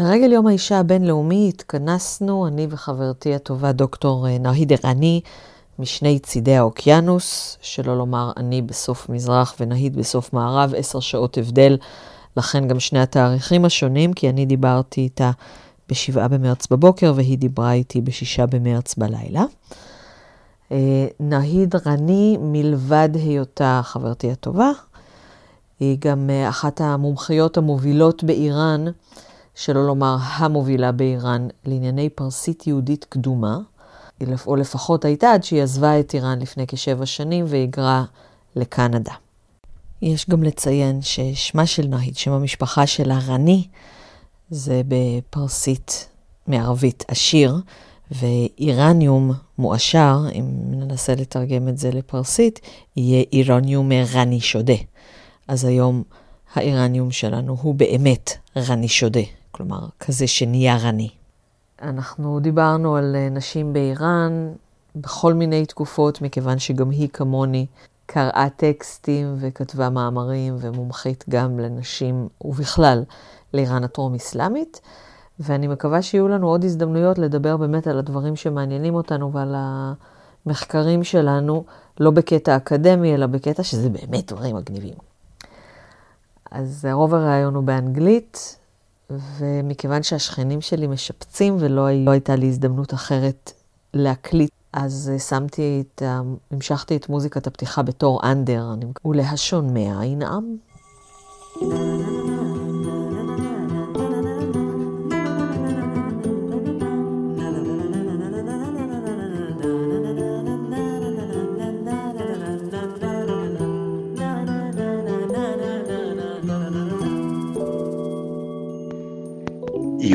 לרגל יום האישה הבינלאומי התכנסנו, אני וחברתי הטובה דוקטור נהיד ערני, משני צידי האוקיינוס, שלא לומר אני בסוף מזרח ונהיד בסוף מערב, עשר שעות הבדל, לכן גם שני התאריכים השונים, כי אני דיברתי איתה בשבעה במרץ בבוקר והיא דיברה איתי בשישה במרץ בלילה. אה, נהיד רני, מלבד היותה חברתי הטובה, היא גם אה, אחת המומחיות המובילות באיראן, שלא לומר המובילה באיראן, לענייני פרסית יהודית קדומה, או לפחות הייתה עד שהיא עזבה את איראן לפני כשבע שנים והיגרה לקנדה. יש גם לציין ששמה של נהיד, שם המשפחה שלה רני, זה בפרסית מערבית עשיר, ואיראניום מועשר, אם ננסה לתרגם את זה לפרסית, יהיה איראניום רני שודה. אז היום האיראניום שלנו הוא באמת רני שודה, כלומר, כזה שנהיה רני. אנחנו דיברנו על אה, נשים באיראן בכל מיני תקופות, מכיוון שגם היא כמוני קראה טקסטים וכתבה מאמרים ומומחית גם לנשים ובכלל לאיראן הטרום-אסלאמית. ואני מקווה שיהיו לנו עוד הזדמנויות לדבר באמת על הדברים שמעניינים אותנו ועל המחקרים שלנו, לא בקטע אקדמי, אלא בקטע שזה באמת דברים מגניבים. אז רוב הראיון הוא באנגלית, ומכיוון שהשכנים שלי משפצים ולא הייתה לי הזדמנות אחרת להקליט, אז שמתי את, המשכתי את מוזיקת הפתיחה בתור אנדר, ולהשון מאה ינעם.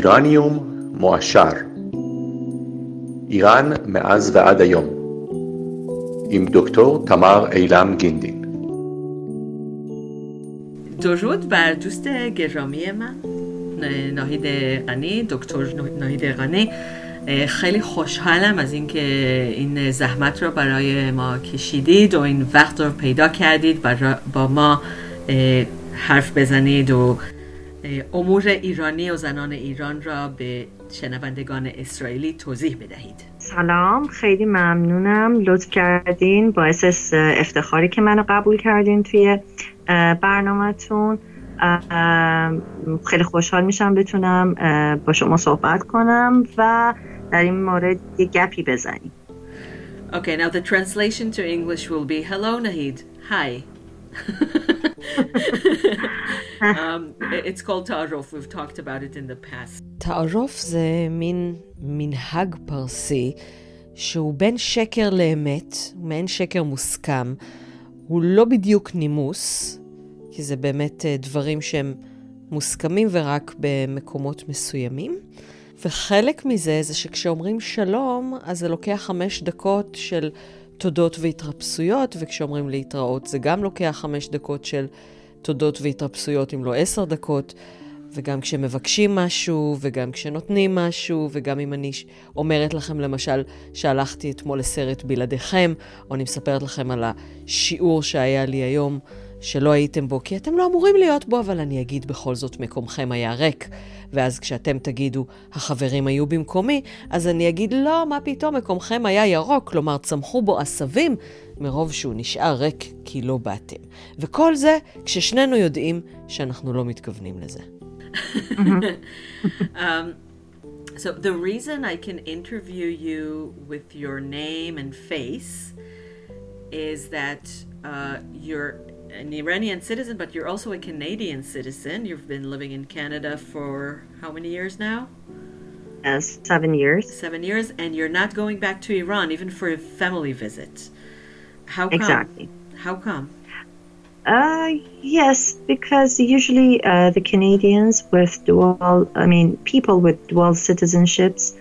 איראניום מועשר איראן מאז ועד היום עם דוקטור תמר אילם گیندین درود بر دوست گرامی من ناهید غنی دکتر ناهید غنی خیلی خوشحالم از اینکه این زحمت رو برای ما کشیدید و این وقت رو پیدا کردید با ما حرف بزنید و امور ایرانی و زنان ایران را به شنوندگان اسرائیلی توضیح بدهید سلام خیلی ممنونم لطف کردین باعث افتخاری که منو قبول کردین توی برنامهتون خیلی خوشحال میشم بتونم با شما صحبت کنم و در این مورد یه گپی بزنیم Okay, now the translation to English will be Hello Nahid. Hi. Um, it's called ta'aruf. We've talked about it in the past. ta'aruf זה מין מנהג פרסי שהוא בין שקר לאמת, מעין שקר מוסכם. הוא לא בדיוק נימוס, כי זה באמת דברים שהם מוסכמים ורק במקומות מסוימים. וחלק מזה זה שכשאומרים שלום, אז זה לוקח חמש דקות של תודות והתרפסויות, וכשאומרים להתראות זה גם לוקח חמש דקות של תודות והתרפסויות, אם לא עשר דקות. וגם כשמבקשים משהו, וגם כשנותנים משהו, וגם אם אני אומרת לכם למשל שהלכתי אתמול לסרט בלעדיכם, או אני מספרת לכם על השיעור שהיה לי היום, שלא הייתם בו, כי אתם לא אמורים להיות בו, אבל אני אגיד בכל זאת, מקומכם היה ריק. ואז כשאתם תגידו, החברים היו במקומי, אז אני אגיד, לא, מה פתאום, מקומכם היה ירוק, כלומר, צמחו בו עשבים, מרוב שהוא נשאר ריק כי לא באתם. וכל זה כששנינו יודעים שאנחנו לא מתכוונים לזה. um, so the reason I can interview you with your name and face is that uh, you're an Iranian citizen, but you're also a Canadian citizen. You've been living in Canada for how many years now? Yes, seven years. Seven years, and you're not going back to Iran even for a family visit. How come? Exactly. How come? Uh, yes, because usually uh, the Canadians with dual, I mean, people with dual citizenships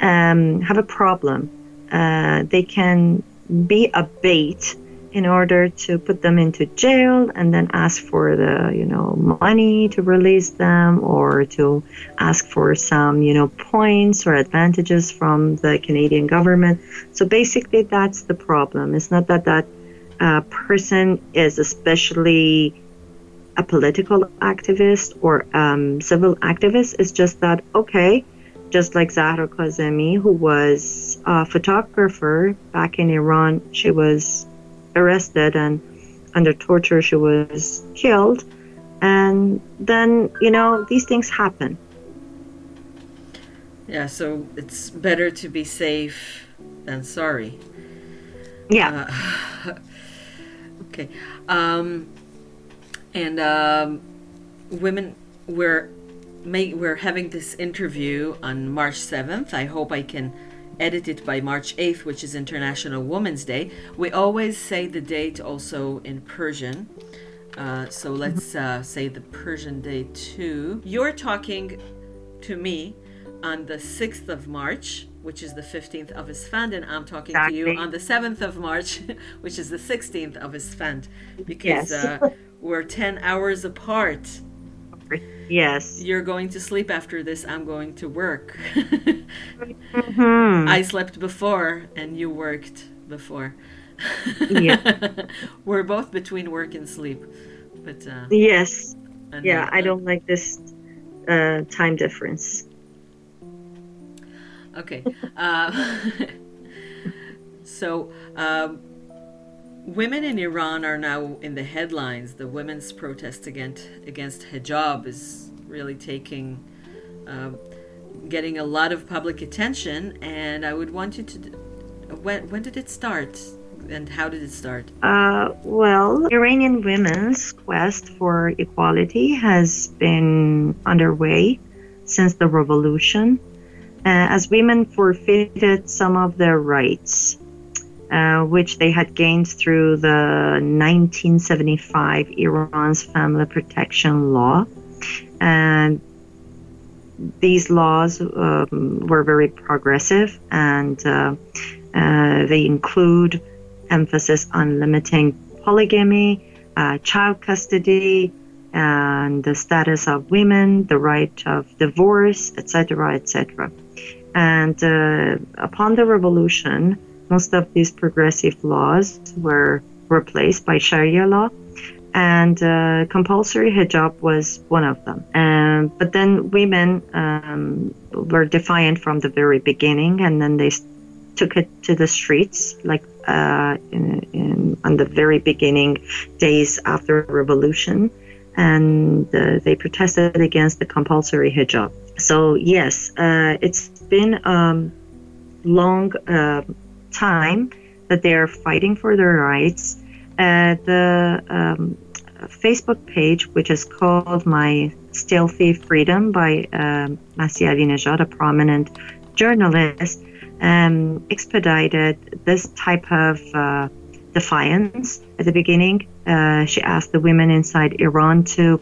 um, have a problem. Uh, they can be a bait in order to put them into jail and then ask for the you know money to release them or to ask for some you know points or advantages from the Canadian government so basically that's the problem it's not that that uh, person is especially a political activist or um, civil activist. It's just that, okay, just like Zahra Kazemi, who was a photographer back in Iran, she was arrested and under torture she was killed. And then, you know, these things happen. Yeah, so it's better to be safe than sorry. Yeah. Uh, okay. Um, and um, women, we're make, we're having this interview on March 7th. I hope I can edit it by March 8th, which is International Women's Day. We always say the date also in Persian. Uh, so let's uh, say the Persian day too. You're talking to me on the 6th of March, which is the 15th of Isfand, and I'm talking exactly. to you on the 7th of March, which is the 16th of Isfand, because yes. uh, we're 10 hours apart. Yes. You're going to sleep after this. I'm going to work. mm-hmm. I slept before and you worked before. yeah. We're both between work and sleep. But uh, Yes. Yeah, I don't like this uh, time difference. Okay. Uh, so, um, women in Iran are now in the headlines. The women's protest against against hijab is really taking, uh, getting a lot of public attention. And I would want you to, when when did it start? And how did it start? Uh, well, Iranian women's quest for equality has been underway since the revolution. Uh, as women forfeited some of their rights uh, which they had gained through the 1975 Iran's Family Protection Law. And these laws um, were very progressive and uh, uh, they include emphasis on limiting polygamy, uh, child custody, and the status of women, the right of divorce, etc., etc. And uh, upon the revolution, most of these progressive laws were replaced by Sharia law, and uh, compulsory hijab was one of them. Um, but then women um, were defiant from the very beginning, and then they took it to the streets, like uh, in, in, on the very beginning days after revolution, and uh, they protested against the compulsory hijab. So yes, uh, it's been um, long uh, time that they are fighting for their rights. Uh, the um, Facebook page, which is called My Stealthy Freedom by um, Masih Alinejad, a prominent journalist, um, expedited this type of uh, defiance. At the beginning, uh, she asked the women inside Iran to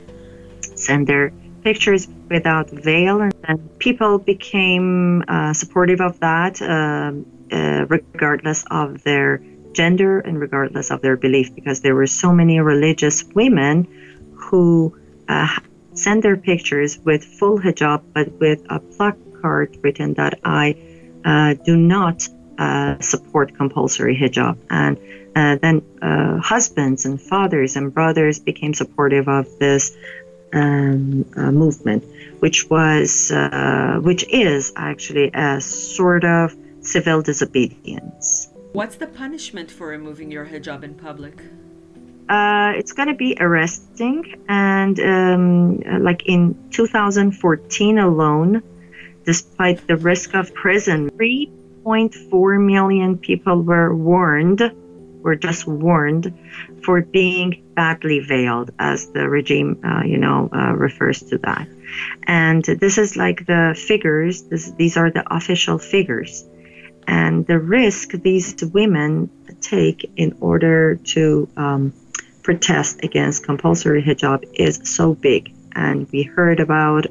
send their pictures without veil, and people became uh, supportive of that. Um, uh, regardless of their gender and regardless of their belief, because there were so many religious women who uh, sent their pictures with full hijab, but with a placard written that I uh, do not uh, support compulsory hijab. And uh, then uh, husbands and fathers and brothers became supportive of this um, movement, which was, which is actually a sort of civil disobedience. What's the punishment for removing your hijab in public? Uh, it's going to be arresting, and um, like in 2014 alone, despite the risk of prison, 3.4 million people were warned, were just warned, for being badly veiled, as the regime, uh, you know, uh, refers to that. And this is like the figures. This, these are the official figures and the risk these women take in order to um, protest against compulsory hijab is so big. And we heard about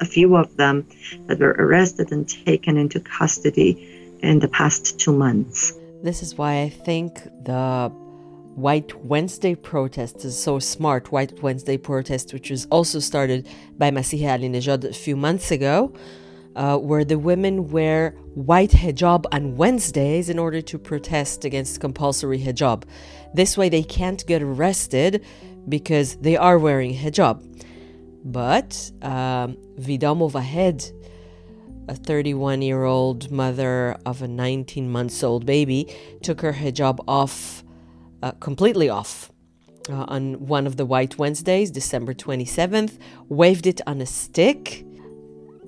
a few of them that were arrested and taken into custody in the past two months. This is why I think the White Wednesday protest is so smart. White Wednesday protest, which was also started by Masih Alinejad a few months ago, uh, where the women wear white hijab on Wednesdays in order to protest against compulsory hijab. This way, they can't get arrested because they are wearing hijab. But um, Vida Movahed, a 31 year old mother of a 19 months old baby, took her hijab off, uh, completely off, uh, on one of the White Wednesdays, December 27th, waved it on a stick.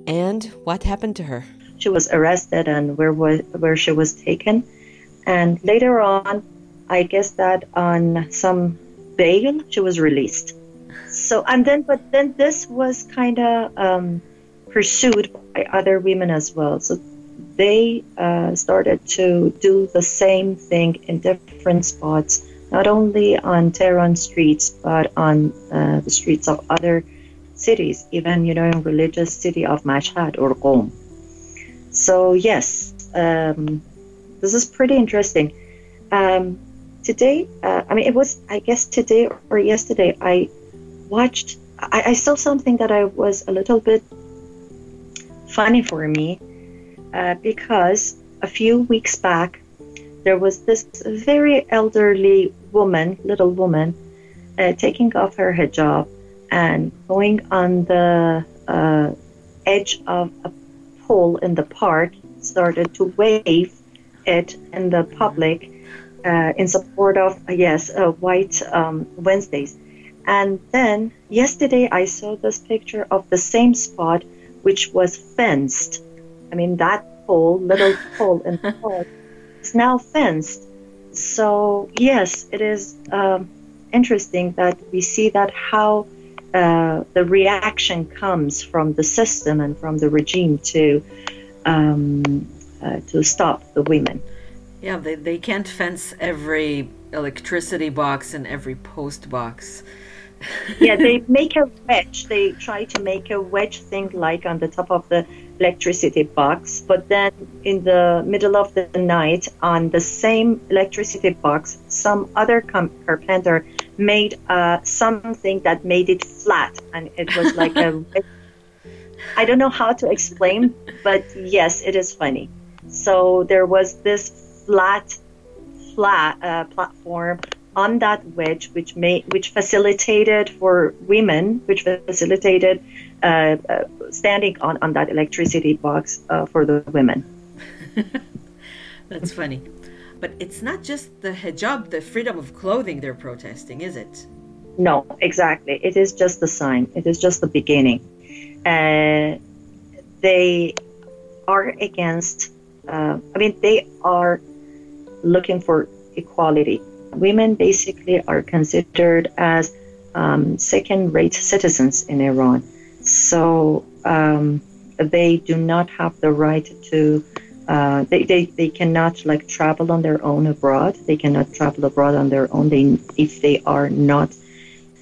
And what happened to her? She was arrested and where was where she was taken. And later on, I guess that on some bail, she was released. So and then, but then this was kind of um, pursued by other women as well. So they uh, started to do the same thing in different spots, not only on Tehran streets, but on uh, the streets of other cities, even you know, in religious city of Mashhad or Qom. So yes, um, this is pretty interesting. Um, today, uh, I mean, it was, I guess, today or yesterday, I watched, I, I, saw something that I was a little bit funny for me uh, because a few weeks back, there was this very elderly woman, little woman, uh, taking off her hijab and going on the uh, edge of a pole in the park, started to wave it in the public uh, in support of uh, yes uh, white um, wednesdays. And then yesterday i saw this picture of the same spot which was fenced. I mean that pole little pole in the park is now fenced. So yes it is um, interesting that we see that how uh, the reaction comes from the system and from the regime to um, uh, to stop the women. Yeah, they, they can't fence every electricity box and every post box. yeah, they make a wedge. They try to make a wedge thing like on the top of the electricity box, but then in the middle of the night, on the same electricity box, some other com- carpenter made uh, something that made it flat, and it was like a. I don't know how to explain, but yes, it is funny. So there was this flat, flat uh, platform on that wedge, which made, which facilitated for women, which facilitated uh, uh, standing on, on that electricity box uh, for the women. That's funny. But it's not just the hijab, the freedom of clothing they're protesting, is it? No, exactly. It is just the sign. It is just the beginning. Uh, they are against, uh, I mean, they are looking for equality. Women basically are considered as um, second rate citizens in Iran. So um, they do not have the right to uh, they, they, they cannot like travel on their own abroad. They cannot travel abroad on their own. They if they are not,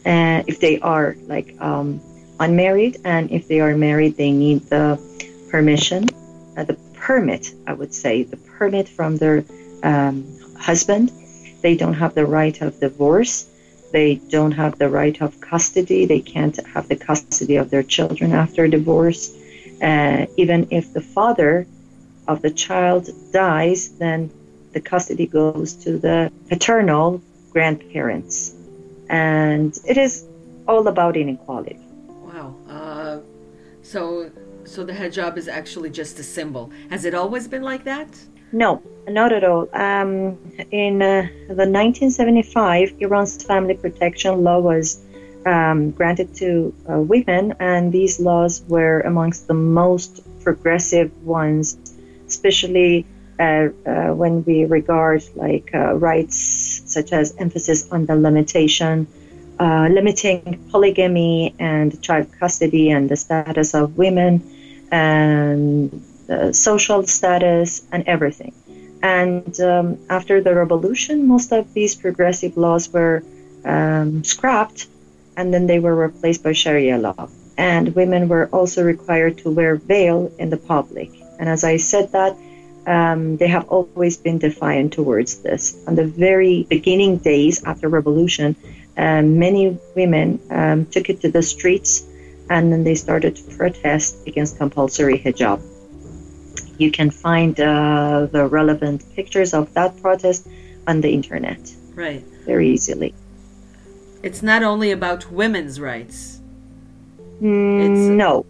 uh, if they are like um, unmarried, and if they are married, they need the permission, uh, the permit. I would say the permit from their um, husband. They don't have the right of divorce. They don't have the right of custody. They can't have the custody of their children after divorce. Uh, even if the father of the child dies, then the custody goes to the paternal grandparents. And it is all about inequality. Wow. Uh, so, so the hijab is actually just a symbol. Has it always been like that? No, not at all. Um, in uh, the 1975, Iran's family protection law was um, granted to uh, women, and these laws were amongst the most progressive ones especially uh, uh, when we regard like uh, rights such as emphasis on the limitation, uh, limiting polygamy and child custody and the status of women and social status and everything. And um, after the revolution, most of these progressive laws were um, scrapped and then they were replaced by Sharia law. And women were also required to wear veil in the public. And as I said that, um, they have always been defiant towards this. On the very beginning days after revolution, um, many women um, took it to the streets and then they started to protest against compulsory hijab. You can find uh, the relevant pictures of that protest on the internet. Right. Very easily. it's not only about women's rights. It's, no,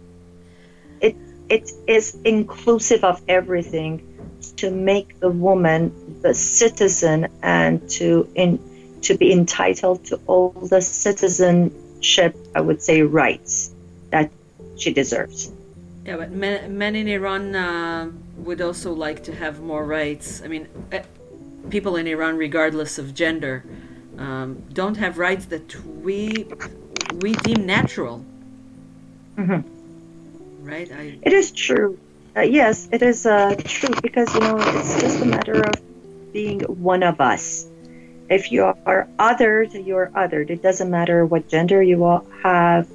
it it is inclusive of everything to make the woman the citizen and to in to be entitled to all the citizenship, I would say, rights that she deserves. Yeah, but men, men in Iran uh, would also like to have more rights. I mean, uh, people in Iran, regardless of gender, um, don't have rights that we we deem natural. Mm-hmm. Right? I, it is true. Uh, yes, it is uh, true because you know it's just a matter of being one of us. If you are othered, you're othered. It doesn't matter what gender you have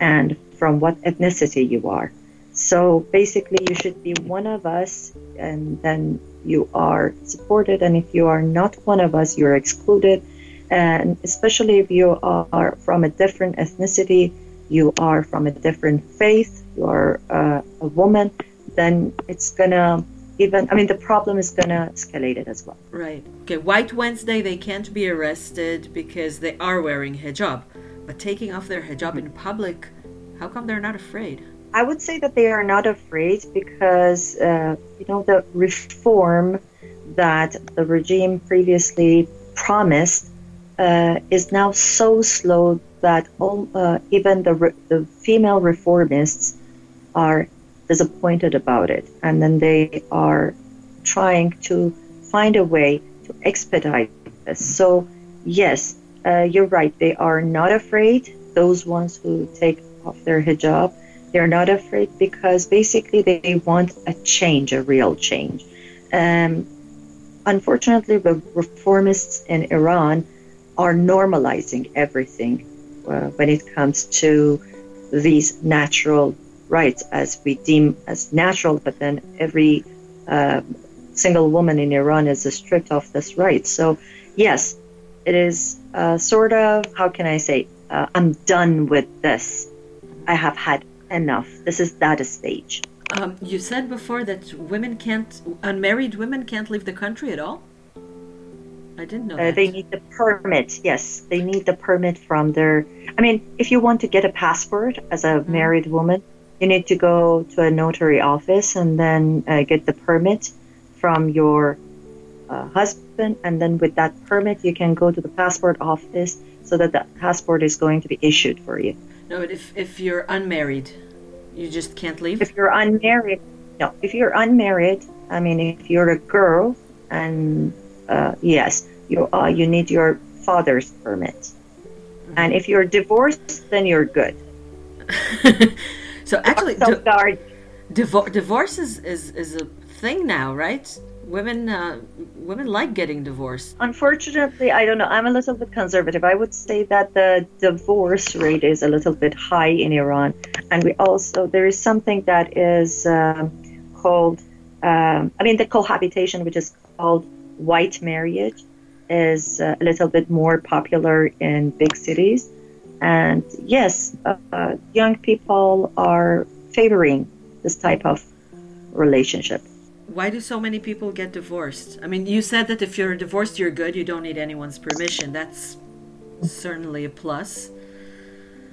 and from what ethnicity you are. So basically, you should be one of us, and then you are supported. And if you are not one of us, you're excluded. And especially if you are from a different ethnicity, you are from a different faith, you are uh, a woman, then it's gonna even. I mean, the problem is gonna escalate it as well. Right. Okay. White Wednesday, they can't be arrested because they are wearing hijab, but taking off their hijab in public, how come they're not afraid? I would say that they are not afraid because, uh, you know, the reform that the regime previously promised uh, is now so slow that all, uh, even the, re- the female reformists are disappointed about it. And then they are trying to find a way to expedite this. So, yes, uh, you're right. They are not afraid, those ones who take off their hijab they're not afraid because basically they want a change, a real change. Um, unfortunately, the reformists in Iran are normalizing everything uh, when it comes to these natural rights as we deem as natural, but then every uh, single woman in Iran is stripped of this right. So, yes, it is uh, sort of, how can I say, uh, I'm done with this. I have had enough. This is that stage. Um, you said before that women can't, unmarried women can't leave the country at all. I didn't know. Uh, they need the permit. Yes, they need the permit from their. I mean, if you want to get a passport as a mm-hmm. married woman, you need to go to a notary office and then uh, get the permit from your uh, husband, and then with that permit, you can go to the passport office so that the passport is going to be issued for you. No, but if if you're unmarried, you just can't leave. If you're unmarried, no. If you're unmarried, I mean, if you're a girl, and uh, yes, you uh, you need your father's permit. Mm-hmm. And if you're divorced, then you're good. so actually, di- divor- divorce is, is is a thing now, right? Women uh, women like getting divorced. Unfortunately, I don't know. I'm a little bit conservative. I would say that the divorce rate is a little bit high in Iran, and we also there is something that is um, called um, I mean the cohabitation, which is called white marriage, is uh, a little bit more popular in big cities, and yes, uh, young people are favoring this type of relationship why do so many people get divorced? I mean, you said that if you're divorced, you're good. You don't need anyone's permission. That's certainly a plus.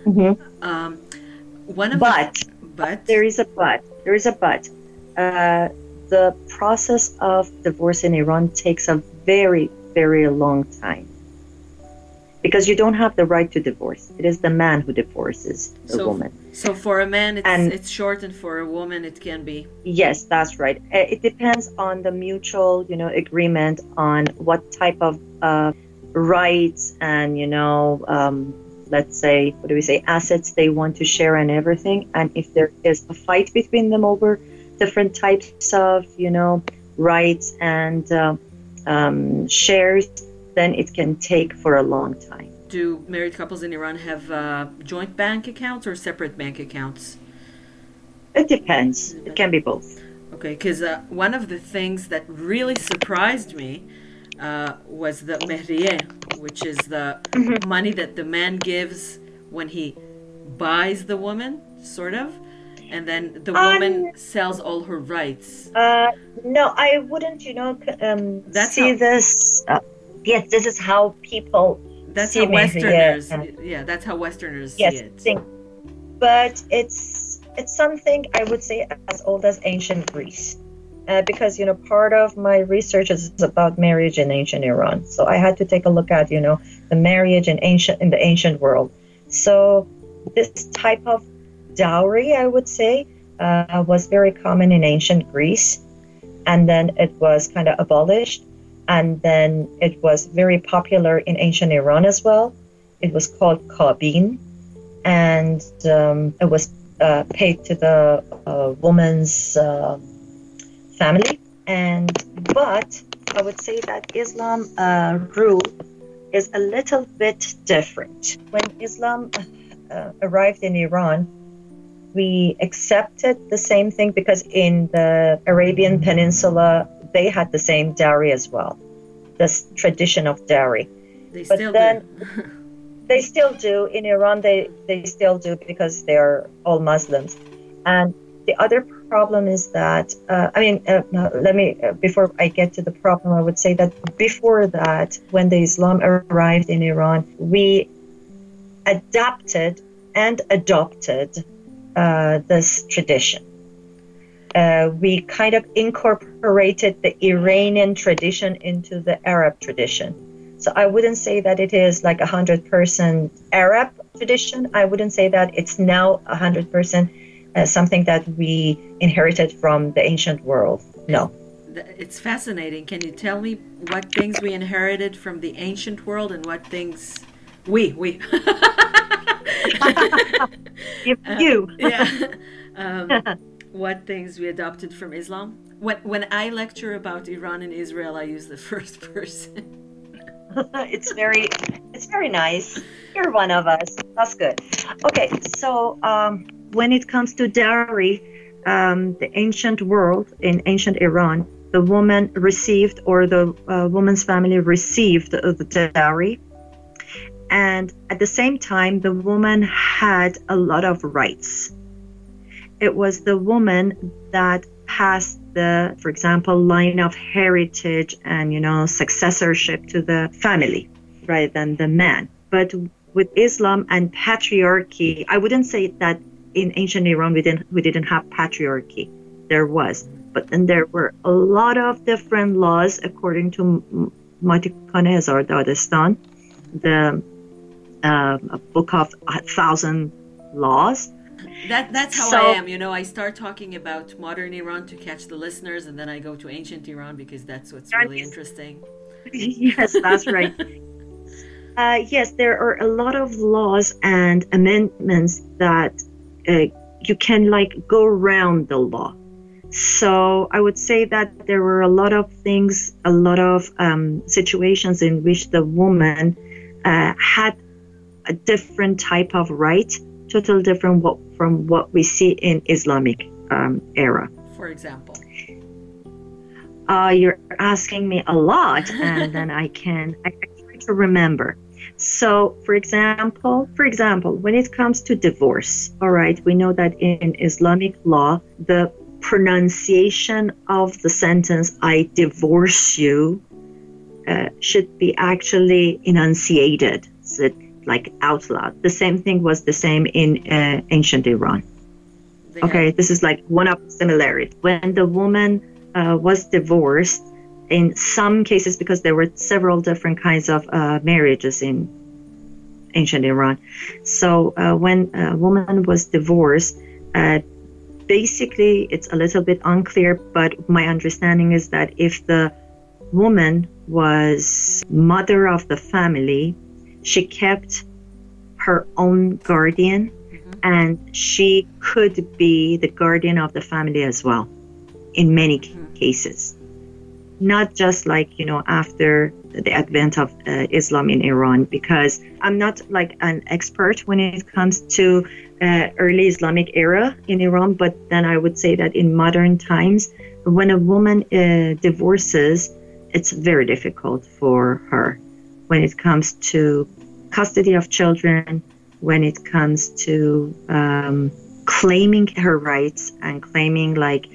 Mm-hmm. Um, one of but, the, but there is a but. There is a but. Uh, the process of divorce in Iran takes a very, very long time because you don't have the right to divorce. It is the man who divorces the so, woman. So for a man, it's, and, it's short, and for a woman, it can be. Yes, that's right. Uh, it depends on the mutual, you know, agreement on what type of uh, rights and you know, um, let's say, what do we say, assets they want to share and everything. And if there is a fight between them over different types of, you know, rights and uh, um, shares then it can take for a long time. Do married couples in Iran have uh, joint bank accounts or separate bank accounts? It depends. It can be both. Okay, because uh, one of the things that really surprised me uh, was the mehriye, which is the mm-hmm. money that the man gives when he buys the woman, sort of, and then the woman um, sells all her rights. Uh, no, I wouldn't. You know, um, see how- this uh, yes, this is how people That's how Westerners. yeah. That's how Westerners yes, see it. think, but it's it's something I would say as old as ancient Greece, uh, because you know part of my research is about marriage in ancient Iran. So I had to take a look at you know the marriage in ancient in the ancient world. So this type of dowry, I would say, uh, was very common in ancient Greece, and then it was kind of abolished, and then it was very popular in ancient Iran as well. It was called kabin, and um, it was uh, paid to the uh, woman's uh, family. And but I would say that Islam uh, rule is a little bit different. When Islam uh, arrived in Iran, we accepted the same thing because in the Arabian Peninsula they had the same dowry as well, this tradition of dowry. They But still then- do. They still do in Iran. They they still do because they are all Muslims. And the other problem is that uh, I mean, uh, no, let me uh, before I get to the problem, I would say that before that, when the Islam arrived in Iran, we adapted and adopted uh, this tradition. Uh, we kind of incorporated the Iranian tradition into the Arab tradition. So I wouldn't say that it is like a hundred percent Arab tradition. I wouldn't say that it's now a hundred percent uh, something that we inherited from the ancient world. No. It's fascinating. Can you tell me what things we inherited from the ancient world and what things we we You, you. yeah um, what things we adopted from Islam? When when I lecture about Iran and Israel, I use the first person. it's very it's very nice. You're one of us. That's good. Okay so um, when it comes to dowry um, the ancient world in ancient iran the woman received or the uh, woman's family received uh, the dowry. And at the same time the woman had a lot of rights it was the woman that passed the, for example, line of heritage and, you know, successorship to the family rather than the man. But with Islam and patriarchy, I wouldn't say that in ancient Iran we didn't, we didn't have patriarchy. There was. But then there were a lot of different laws according to Matikane Hazar Dadistan, the uh, book of a thousand laws. That that's how So- I am. You know, I start talking about modern Iran to catch the listeners, and then I go to ancient Iran because that's what's really Yes. interesting. yes, that's right. Uh, yes, there are a lot of laws and amendments that uh, you can like go around the law. So I would say that there were a lot of things, a lot of um, situations in which the woman uh, had a different type of right, total different what, from what we see in Islamic um, era. For example, Uh, you're asking me a lot, and then I can I try to remember. So, for example, for example, when it comes to divorce, all right, we know that in Islamic law, the pronunciation of the sentence "I divorce you" uh, should be actually enunciated, so like out loud. The same thing was the same in uh, ancient Iran. they Okay, this is like one of the similarities. When the woman uh, was divorced, in some cases, because there were several different kinds of uh, marriages in ancient Iran, so uh, when a woman was divorced, uh, basically it's a little bit unclear, but my understanding is that if the woman was mother of the family, she kept her own guardian and she could be the guardian of the family as well in many c- cases. Not just like you know after the advent of uh, islam in iran because i'm not like an expert when it comes to uh, early islamic era in iran but then i would say that in modern times when a woman uh, divorces it's very difficult for her when it comes to custody of children when it comes to um, claiming her rights and claiming like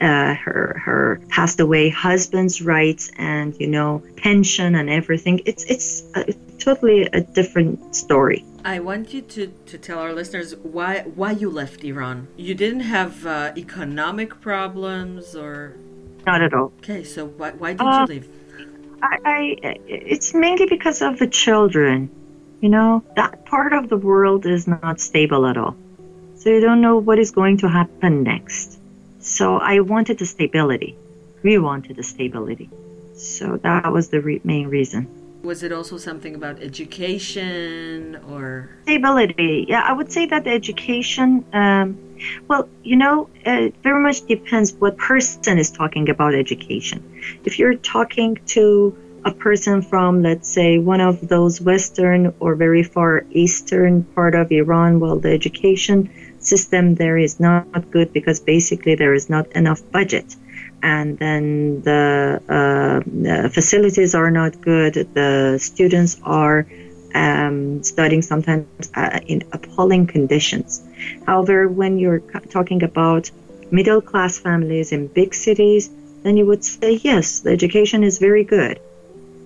uh, her her passed away husband's rights and you know pension and everything. It's it's a, totally a different story. I want you to, to tell our listeners why why you left Iran. You didn't have uh, economic problems or not at all. Okay, so why why did uh, you leave? I, I it's mainly because of the children. You know that part of the world is not stable at all, so you don't know what is going to happen next. So I wanted the stability. We wanted the stability. So that was the re- main reason. Was it also something about education or stability? Yeah, I would say that the education. Um, well, you know, it very much depends what person is talking about education. If you're talking to a person from, let's say, one of those western or very far eastern part of Iran, well, the education system there is not good because basically there is not enough budget and then the, uh, the facilities are not good. The students are um, studying sometimes uh, in appalling conditions. However, when you're talking about middle class families in big cities, then you would say yes, the education is very good.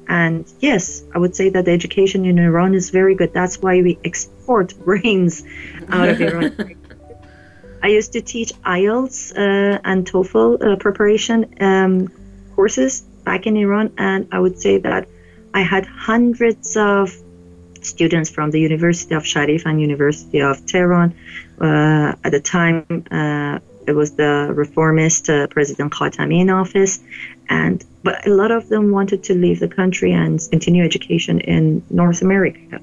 And yes, I would say that the education in Iran is very good. That's why we export brains out of Iran. I used to teach IELTS uh, and TOEFL uh, preparation um, courses back in Iran, and I would say that I had hundreds of students from the University of Sharif and University of Tehran. Uh, at the time, uh, it was the reformist uh, President Khatami in office, and but a lot of them wanted to leave the country and continue education in North America.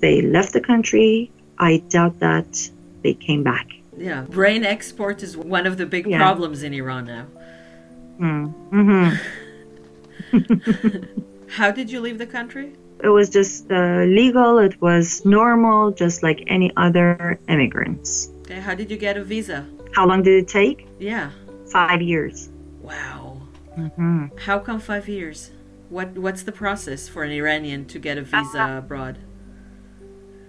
They left the country. I doubt that they came back. Yeah, brain export is one of the big yeah. problems in Iran now. Mm. Mm-hmm. How did you leave the country? It was just uh, legal. It was normal, just like any other immigrants. Okay, how did you get a visa? How long did it take? Yeah, five years. Wow. Mm-hmm. How come five years? What What's the process for an Iranian to get a visa uh, abroad?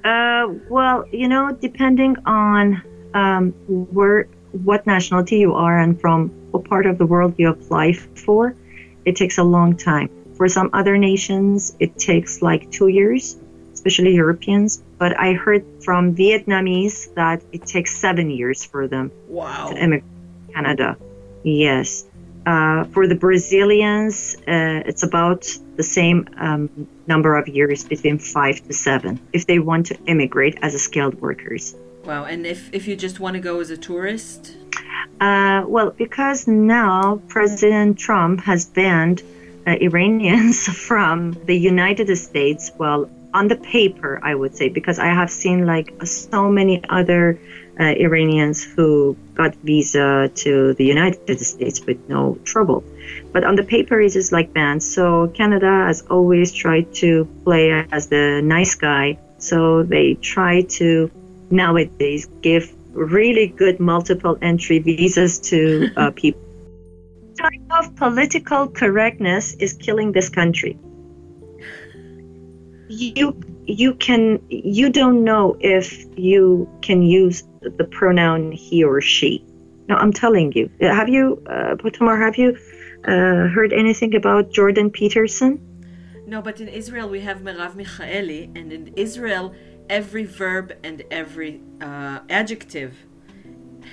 Uh, well, you know, depending on um, where what nationality you are and from what part of the world you apply for, it takes a long time. For some other nations, it takes like two years, especially Europeans. But I heard from Vietnamese that it takes seven years for them wow. to immigrate to Canada. Yes. Uh, for the Brazilians, uh, it's about the same um, number of years, between five to seven, if they want to immigrate as a skilled workers. Wow, and if, if you just want to go as a tourist? Uh, well, because now President Trump has banned Iranians from the United States, well, on the paper, I would say, because I have seen like so many other uh, Iranians who got visa to the United States with no trouble. But on the paper, it is like banned. So Canada has always tried to play as the nice guy. So they try to nowadays give really good multiple entry visas to uh, people. Type of political correctness is killing this country. You you can you don't know if you can use the pronoun he or she. No, I'm telling you. Have you, uh, Potamar, have you uh, heard anything about Jordan Peterson? No, but in Israel we have Merav Michaeli, and in Israel every verb and every uh, adjective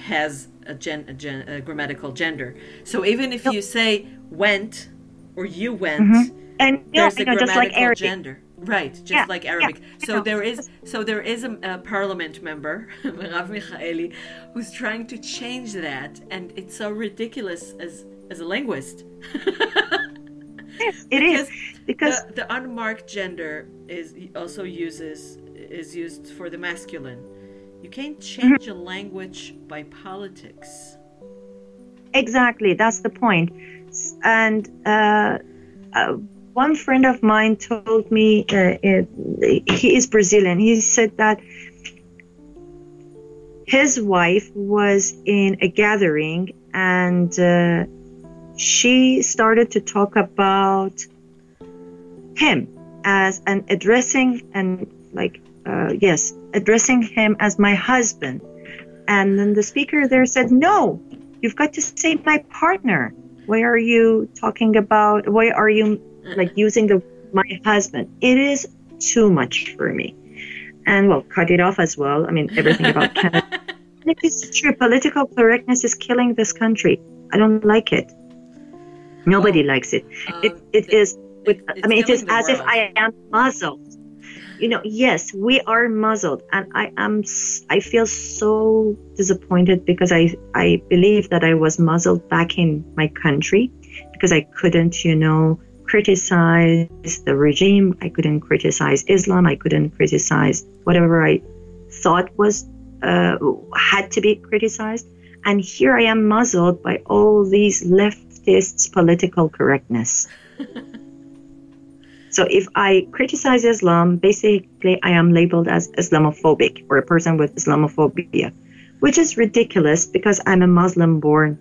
has a, gen, a, gen, a, grammatical gender. So even if you say went or you went, mm-hmm. and there's you know, a grammatical like gender. Right, just yeah, like Arabic. Yeah, so there is so there is a, a parliament member, Merav Michaeli, who's trying to change that, and it's so ridiculous as as a linguist. yes, it is because the, the unmarked gender is also uses is used for the masculine. You can't change mm-hmm. a language by politics. Exactly, that's the point. And uh, uh, one friend of mine told me uh, it, he is Brazilian. He said that his wife was in a gathering and uh, she started to talk about him as an addressing and like uh, yes, addressing him as my husband. And then the speaker there said, No, You've got to say my partner. Why are you talking about? Why are you like using the my husband? It is too much for me. And well, cut it off as well. I mean, everything about Canada. it is true. Political correctness is killing this country. I don't like it. Nobody likes it. Um, It, it is. With, it- I mean, it's is as if. I am muzzled. You know, yes, we are muzzled, and I am. I feel so disappointed because I I believe that I was muzzled back in my country because I couldn't, you know, criticize the regime. I couldn't criticize Islam. I couldn't criticize whatever I thought was uh, had to be criticized. And here I am muzzled by all these leftists' political correctness. So if I criticize Islam, basically I am labeled as Islamophobic or a person with Islamophobia, which is ridiculous because I'm a Muslim-born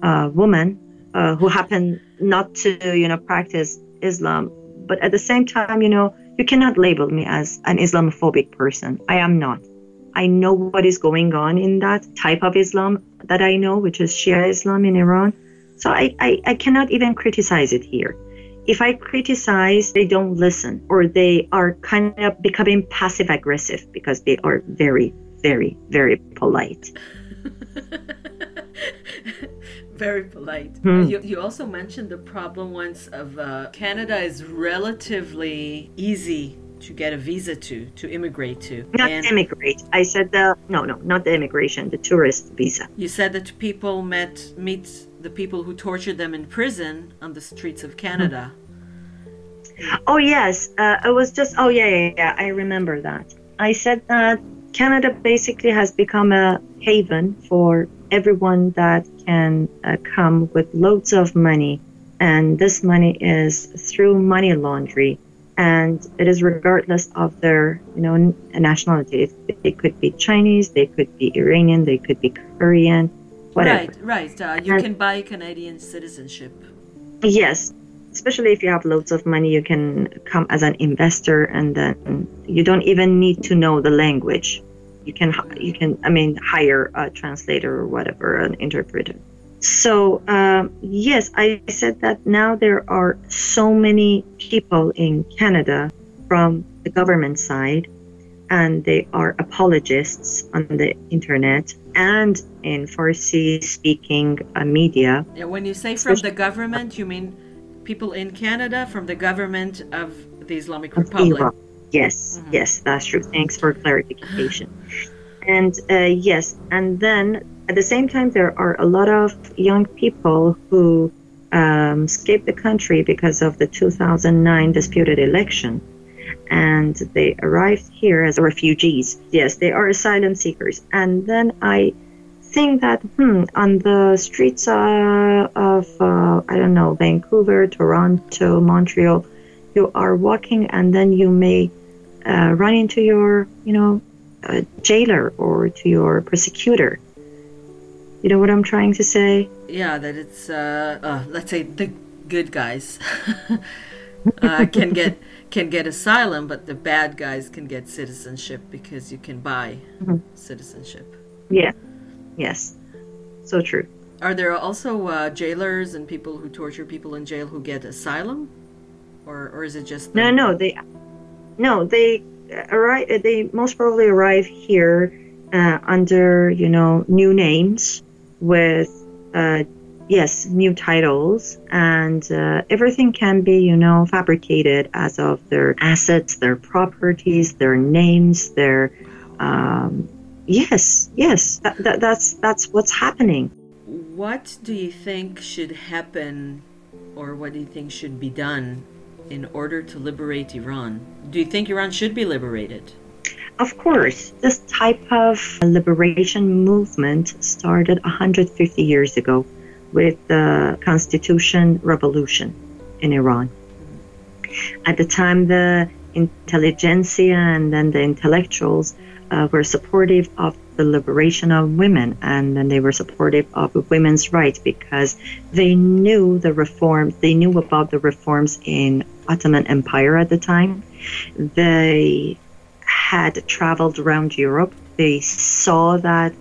uh, woman uh, who happen not to, you know, practice Islam. But at the same time, you know, you cannot label me as an Islamophobic person. I am not. I know what is going on in that type of Islam that I know, which is Shia Islam in Iran. So I, I, I cannot even criticize it here if I criticize, they don't listen or they are kind of becoming passive aggressive because they are very, very, very polite. Very polite. Hmm. You, you also mentioned the problem once of uh, Canada is relatively easy to get a visa to, to immigrate to. Not and immigrate. I said the no, no, not the immigration, the tourist visa. you said that people met meet the people who tortured them in prison on the streets of Canada. Oh yes, uh, I was just. Oh yeah, yeah, yeah. I remember that. I said that Canada basically has become a haven for everyone that can uh, come with loads of money, and this money is through money laundry, and it is regardless of their, you know, nationality. They could be Chinese, they could be Iranian, they could be Korean, whatever. Right, right. Uh, you And- can buy Canadian citizenship. Yes, especially if you have loads of money, you can come as an investor, and then you don't even need to know the language. You can you can I mean hire a translator or whatever, an interpreter. So um, yes, I said that now there are so many people in Canada from the government side, and they are apologists on the internet and in Farsi-speaking uh, media. Yeah, when you say from the government, you mean people in Canada from the government of the Islamic Republic. Iran. Yes, yes, that's true. Thanks for clarification. And uh, yes, and then at the same time, there are a lot of young people who um, escaped the country because of the 2009 disputed election. And they arrived here as refugees. Yes, they are asylum seekers. And then I think that, hmm, on the streets uh, of, uh, I don't know, Vancouver, Toronto, Montreal, you are walking and then you may uh, run into your, you know, uh, jailer or to your persecutor. You know what I'm trying to say? Yeah, that it's uh, uh, let's say the good guys uh, can get can get asylum, but the bad guys can get citizenship because you can buy Mhm. citizenship. Yeah. Yes. So true. Are there also uh, jailers and people who torture people in jail who get asylum, or or is it just No, no, they, no, they arrive. They most probably arrive here uh, under, you know, new names with, uh, yes, new titles, and uh, everything can be, you know, fabricated as of their assets, their properties, their names, their, um, yes, yes, that, that, that's that's what's happening. What do you think should happen, or what do you think should be done in order to liberate Iran? Do you think Iran should be liberated? Of course, this type of liberation movement started 150 years ago with the Constitution Revolution in Iran. At the time, the intelligentsia and then the intellectuals uh, were supportive of the liberation of women and then they were supportive of women's rights because they knew the reforms, they knew about the reforms in Ottoman Empire at the time. They had traveled around Europe. They saw that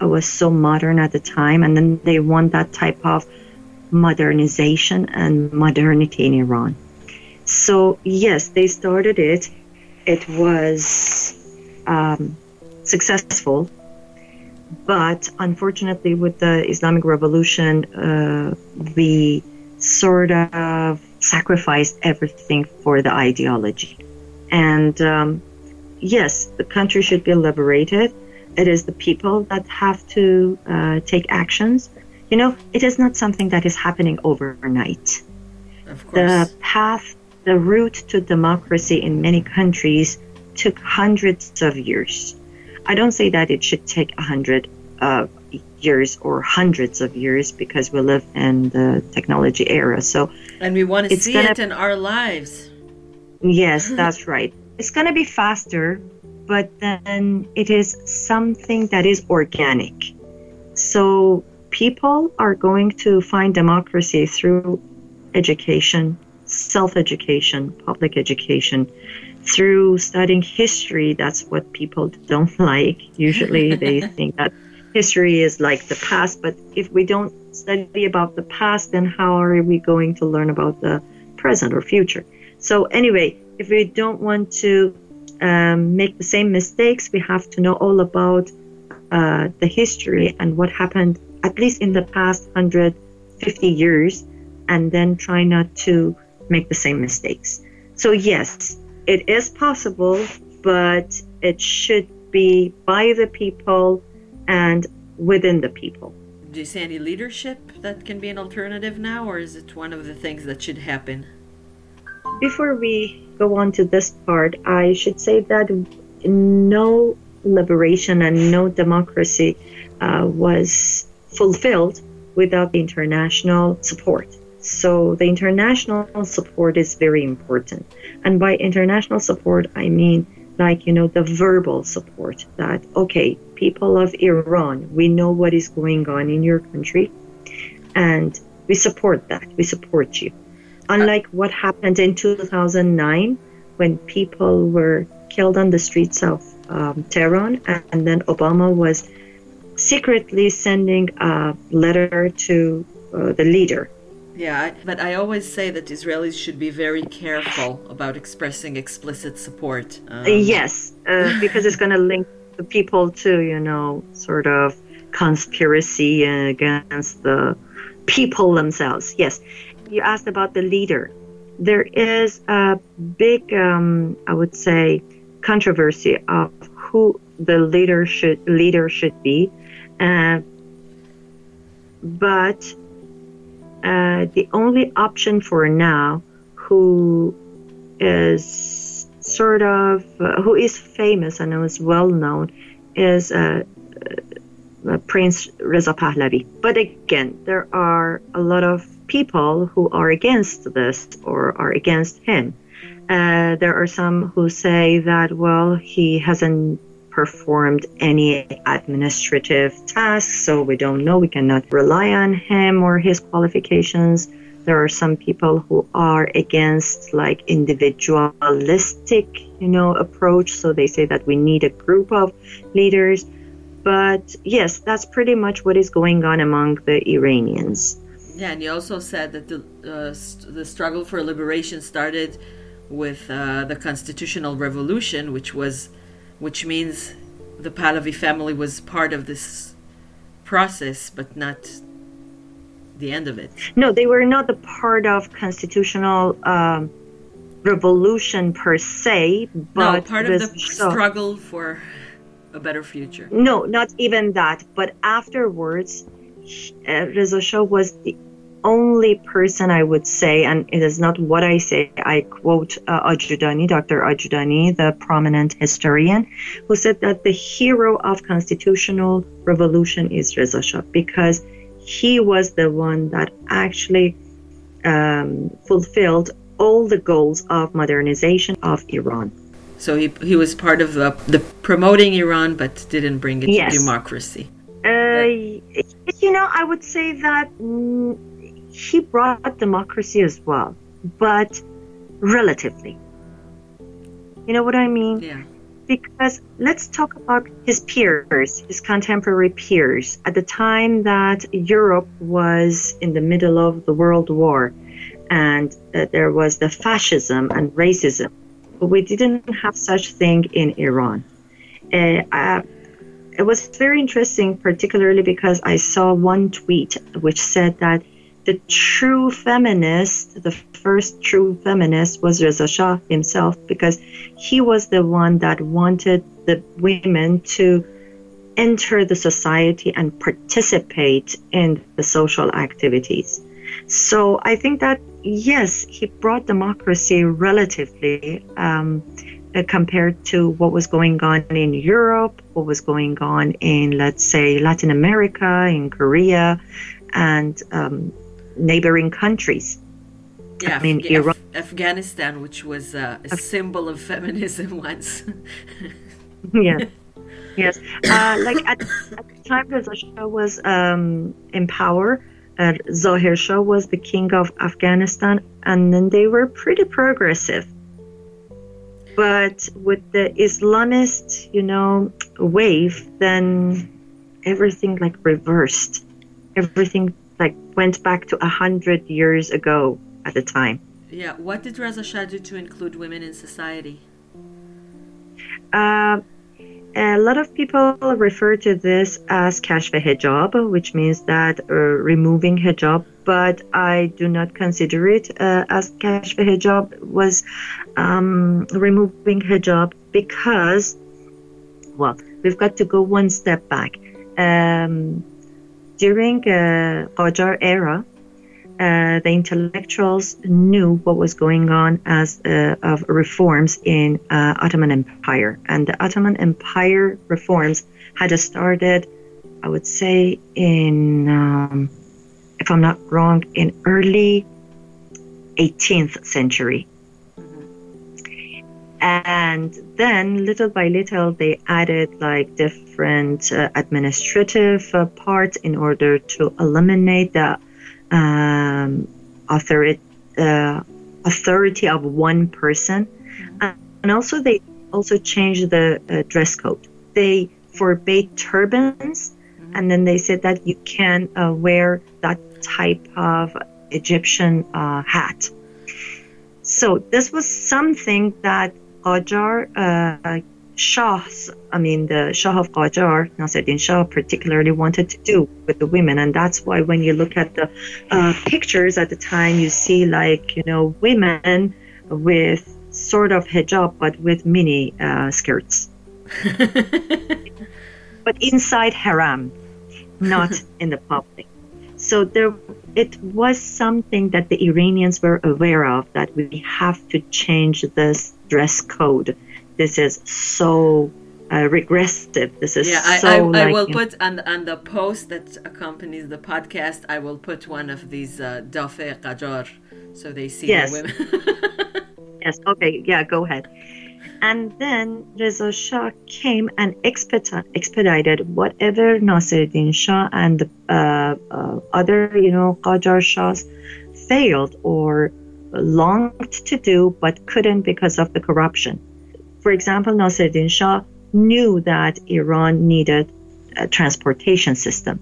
it was so modern at the time, and then they want that type of modernization and modernity in Iran. So, yes, they started it. It was um, successful, but unfortunately, with the Islamic Revolution, uh, we sort of sacrificed everything for the ideology. And um, yes, the country should be liberated. It is the people that have to uh, take actions. You know, it is not something that is happening overnight. Of course. The path, the route to democracy in many countries took hundreds of years. I don't say that it should take a hundred uh, years or hundreds of years because we live in the technology era. So, and we want to see gonna- it in our lives. yes, that's right. It's going to be faster, but then it is something that is organic. So, people are going to find democracy through education, self education, public education, through studying history. That's what people don't like. Usually, they think that history is like the past, but if we don't study about the past, then how are we going to learn about the present or future? So, anyway, if we don't want to um, make the same mistakes, we have to know all about uh, the history and what happened, at least in the past 150 years, and then try not to make the same mistakes. So, yes, it is possible, but it should be by the people and within the people. Do you see any leadership that can be an alternative now, or is it one of the things that should happen? Before we go on to this part, I should say that no liberation and no democracy uh, was fulfilled without the international support. So the international support is very important. And by international support, I mean like, you know, the verbal support that, okay, people of Iran, we know what is going on in your country and we support that. We support you. Unlike what happened in 2009 when people were killed on the streets of um, Tehran, and then Obama was secretly sending a letter to uh, the leader. Yeah, but I always say that Israelis should be very careful about expressing explicit support. Um, yes, uh, because it's going to link the people to, you know, sort of conspiracy against the people themselves. Yes, you asked about the leader. There is a big, um, I would say, controversy of who the leader should leader should be, uh, but uh, the only option for now, who is sort of uh, who is famous and is well known, is uh, uh, Prince Reza Pahlavi. But again, there are a lot of people who are against this or are against him. Uh, there are some who say that, well, he hasn't performed any administrative tasks, so we don't know. We cannot rely on him or his qualifications. There are some people who are against like individualistic, you know, approach. So they say that we need a group of leaders. But yes, that's pretty much what is going on among the Iranians. Yeah, and you also said that the uh, st- the struggle for liberation started with uh, the constitutional revolution, which was, which means the Pahlavi family was part of this process, but not the end of it. No, they were not a part of constitutional um, revolution per se, but no, part of the so- struggle for a better future. No, not even that. But afterwards, uh, Reza Shah was the only person I would say, and it is not what I say. I quote uh, Ajudani, Dr. Ajudani, the prominent historian, who said that the hero of constitutional revolution is Reza Shah because he was the one that actually um, fulfilled all the goals of modernization of Iran. So he he was part of the, the promoting Iran, but didn't bring it Yes. to democracy. Uh, you know, I would say that mm, he brought democracy as well, but relatively. You know what I mean? Yeah. because let's talk about his peers, his contemporary peers. At the time that Europe was in the middle of the World War and uh, there was the fascism and racism, we didn't have such thing in Iran. Uh, uh, it was very interesting, particularly because I saw one tweet which said that the true feminist, the first true feminist, was Reza Shah himself, because he was the one that wanted the women to enter the society and participate in the social activities. So I think that yes, he brought democracy relatively um, uh, compared to what was going on in Europe, what was going on in, let's say, Latin America, in Korea, and um, neighboring countries. Yeah, I mean, Af- Iran- Afghanistan, which was uh, a symbol of feminism once. yeah. Yes. Uh, like at, at, the time Reza Shah was um, in power, uh, Zahir Shah was the king of Afghanistan, and then they were pretty progressive. But with the Islamist, you know, wave, then everything like reversed. Everything like went back to a hundred years ago at the time. Yeah, what did Reza Shah do to include women in society? Uh, a lot of people refer to this as kashf hijab, which means that uh, removing hijab, but I do not consider it uh, as kashf hijab was um, removing hijab because, well, we've got to go one step back. Um, during uh, Qajar era, uh, the intellectuals knew what was going on as uh, of reforms in uh, Ottoman Empire, and the Ottoman Empire reforms had started, I would say, in, um, if I'm not wrong, in early 18th century. And then, little by little, they added like different uh, administrative uh, parts in order to eliminate the um, authority uh, authority of one person, mm-hmm. and also they also changed the uh, dress code. They forbade turbans, mm-hmm. and then they said that you can uh, wear that type of Egyptian uh, hat. So this was something that Qajar uh, Shahs, I mean, the Shah of Qajar, Nasruddin Shah, particularly wanted to do with the women. And that's why when you look at the uh, pictures at the time, you see, like, you know, women with sort of hijab, but with mini uh, skirts. but inside haram, not in the public. So there, it was something that the Iranians were aware of that we have to change this dress code this is so uh, regressive. This is yeah. So, I, I, like, I will put on on the post that accompanies the podcast. I will put one of these uh, dafe qajar so they see yes. the women. yes. Okay. Yeah. Go ahead. And then Reza Shah came and expedited whatever Nasiruddin Shah and the uh, uh, other, you know, Qajar Shahs failed or longed to do but couldn't because of the corruption. For example, Nasruddin Shah knew that Iran needed a transportation system,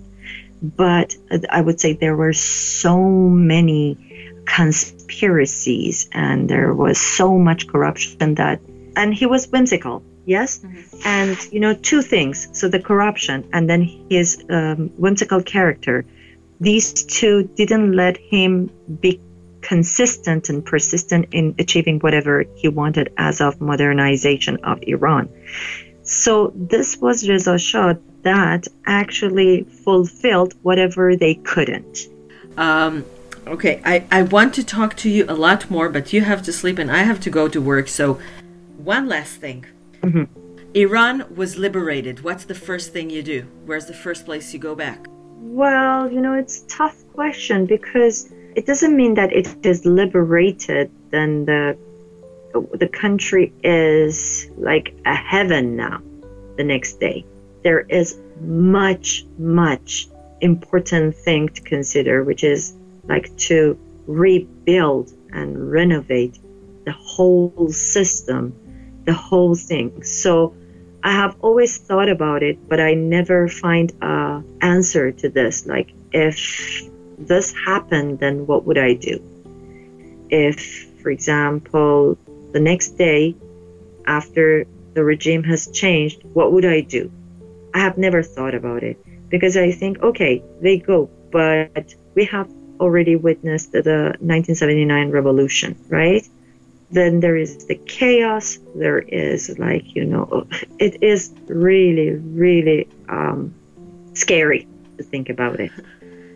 but I would say there were so many conspiracies and there was so much corruption that, and he was whimsical. Yes. Mm-hmm. And, you know, two things. So the corruption and then his um, whimsical character, these two didn't let him be consistent and persistent in achieving whatever he wanted as of modernization of Iran. So this was Reza Shah that actually fulfilled whatever they couldn't. Um, okay, I, I want to talk to you a lot more, but you have to sleep and I have to go to work. So, one last thing. Mm-hmm. Iran was liberated. What's the first thing you do? Where's the first place you go back? Well, you know, it's a tough question because it doesn't mean that it is liberated, then the the country is like a heaven now the next day. There is much, much important thing to consider, which is like to rebuild and renovate the whole system the whole thing. So I have always thought about it, but I never find a answer to this. Like if this happened, then what would I do? If, for example, the next day after the regime has changed, what would I do? I have never thought about it because I think, okay, they go, but we have already witnessed the 1979 revolution, right? Then there is the chaos. There is like, you know, it is really, really um, scary to think about it.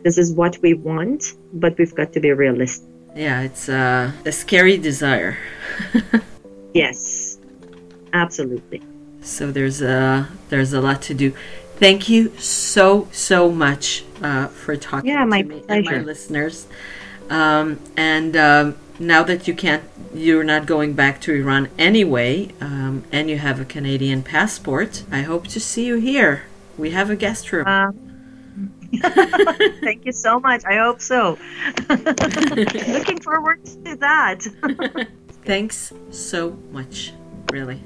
This is what we want, but we've got to be realistic. Yeah, it's uh, a scary desire. yes, absolutely. So there's a there's a lot to do. Thank you so so much uh, for talking yeah, my to me pleasure. and my listeners. Um, and um, now that you can't, you're not going back to Iran anyway, um, and you have a Canadian passport. I hope to see you here. We have a guest room. Uh, thank you so much. I hope so. Looking forward to that. Thanks so much, really.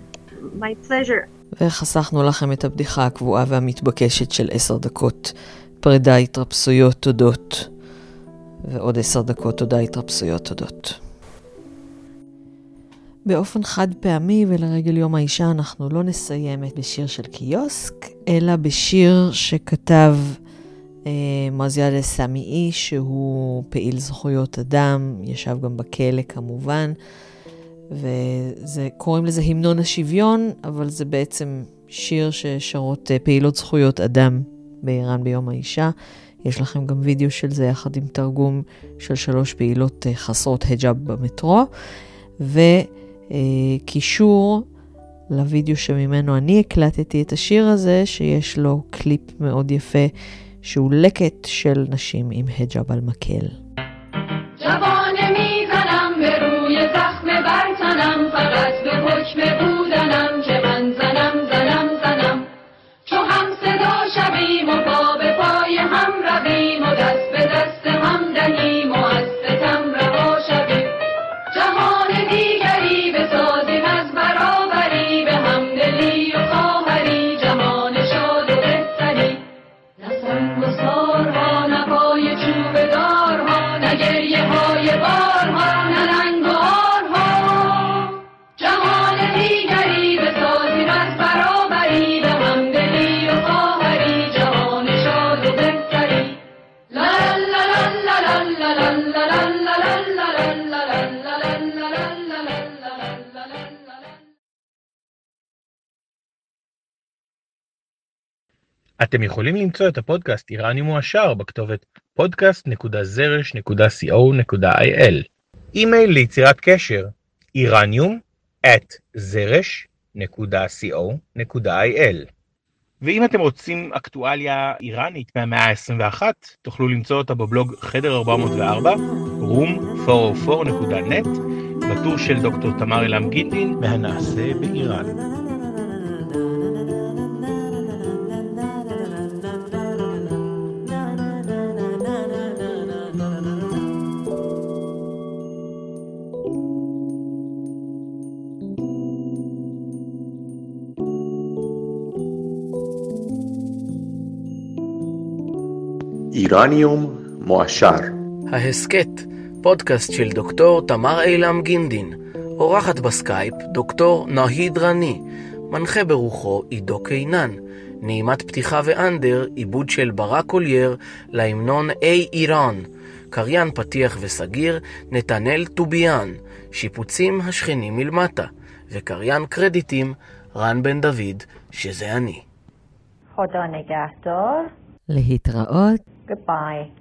My pleasure. וחסכנו לכם את הבדיחה הקבועה והמתבקשת של עשר דקות. פרידה, התרפסויות, תודות. ועוד עשר דקות תודה, התרפסויות, תודות. באופן חד פעמי ולרגל יום האישה אנחנו לא נסיים את בשיר של קיוסק, אלא בשיר שכתב אה, מוזיאל סמאי, שהוא פעיל זכויות אדם, ישב גם בכלא כמובן, וקוראים לזה המנון השוויון, אבל זה בעצם שיר ששרות אה, פעילות זכויות אדם באיראן ביום האישה. יש לכם גם וידאו של זה יחד עם תרגום של שלוש פעילות אה, חסרות היג'אב במטרו, וקישור לוידאו שממנו אני הקלטתי את השיר הזה, שיש לו קליפ מאוד יפה, שהוא לקט של נשים עם היג'אב על מקל. אתם יכולים למצוא את הפודקאסט איראני מועשר בכתובת podcast.zrsh.co.il אימייל ליצירת קשר איראניום at zrsh.co.il ואם אתם רוצים אקטואליה איראנית מהמאה ה-21, תוכלו למצוא אותה בבלוג חדר 404, room404.net, בטור של דוקטור תמר אלעם גינדין, מהנעשה באיראן. אורניום מועשר. ההסכת, פודקאסט של דוקטור תמר אילם גינדין, אורחת בסקייפ דוקטור נהיד רני, מנחה ברוחו עידו קינן, נעימת פתיחה ואנדר, עיבוד של ברק קולייר להמנון איי איראן, קריין פתיח וסגיר, נתנאל טוביאן, שיפוצים השכנים מלמטה, וקריין קרדיטים, רן בן דוד, שזה אני. חודה נגעתו. להתראות. Goodbye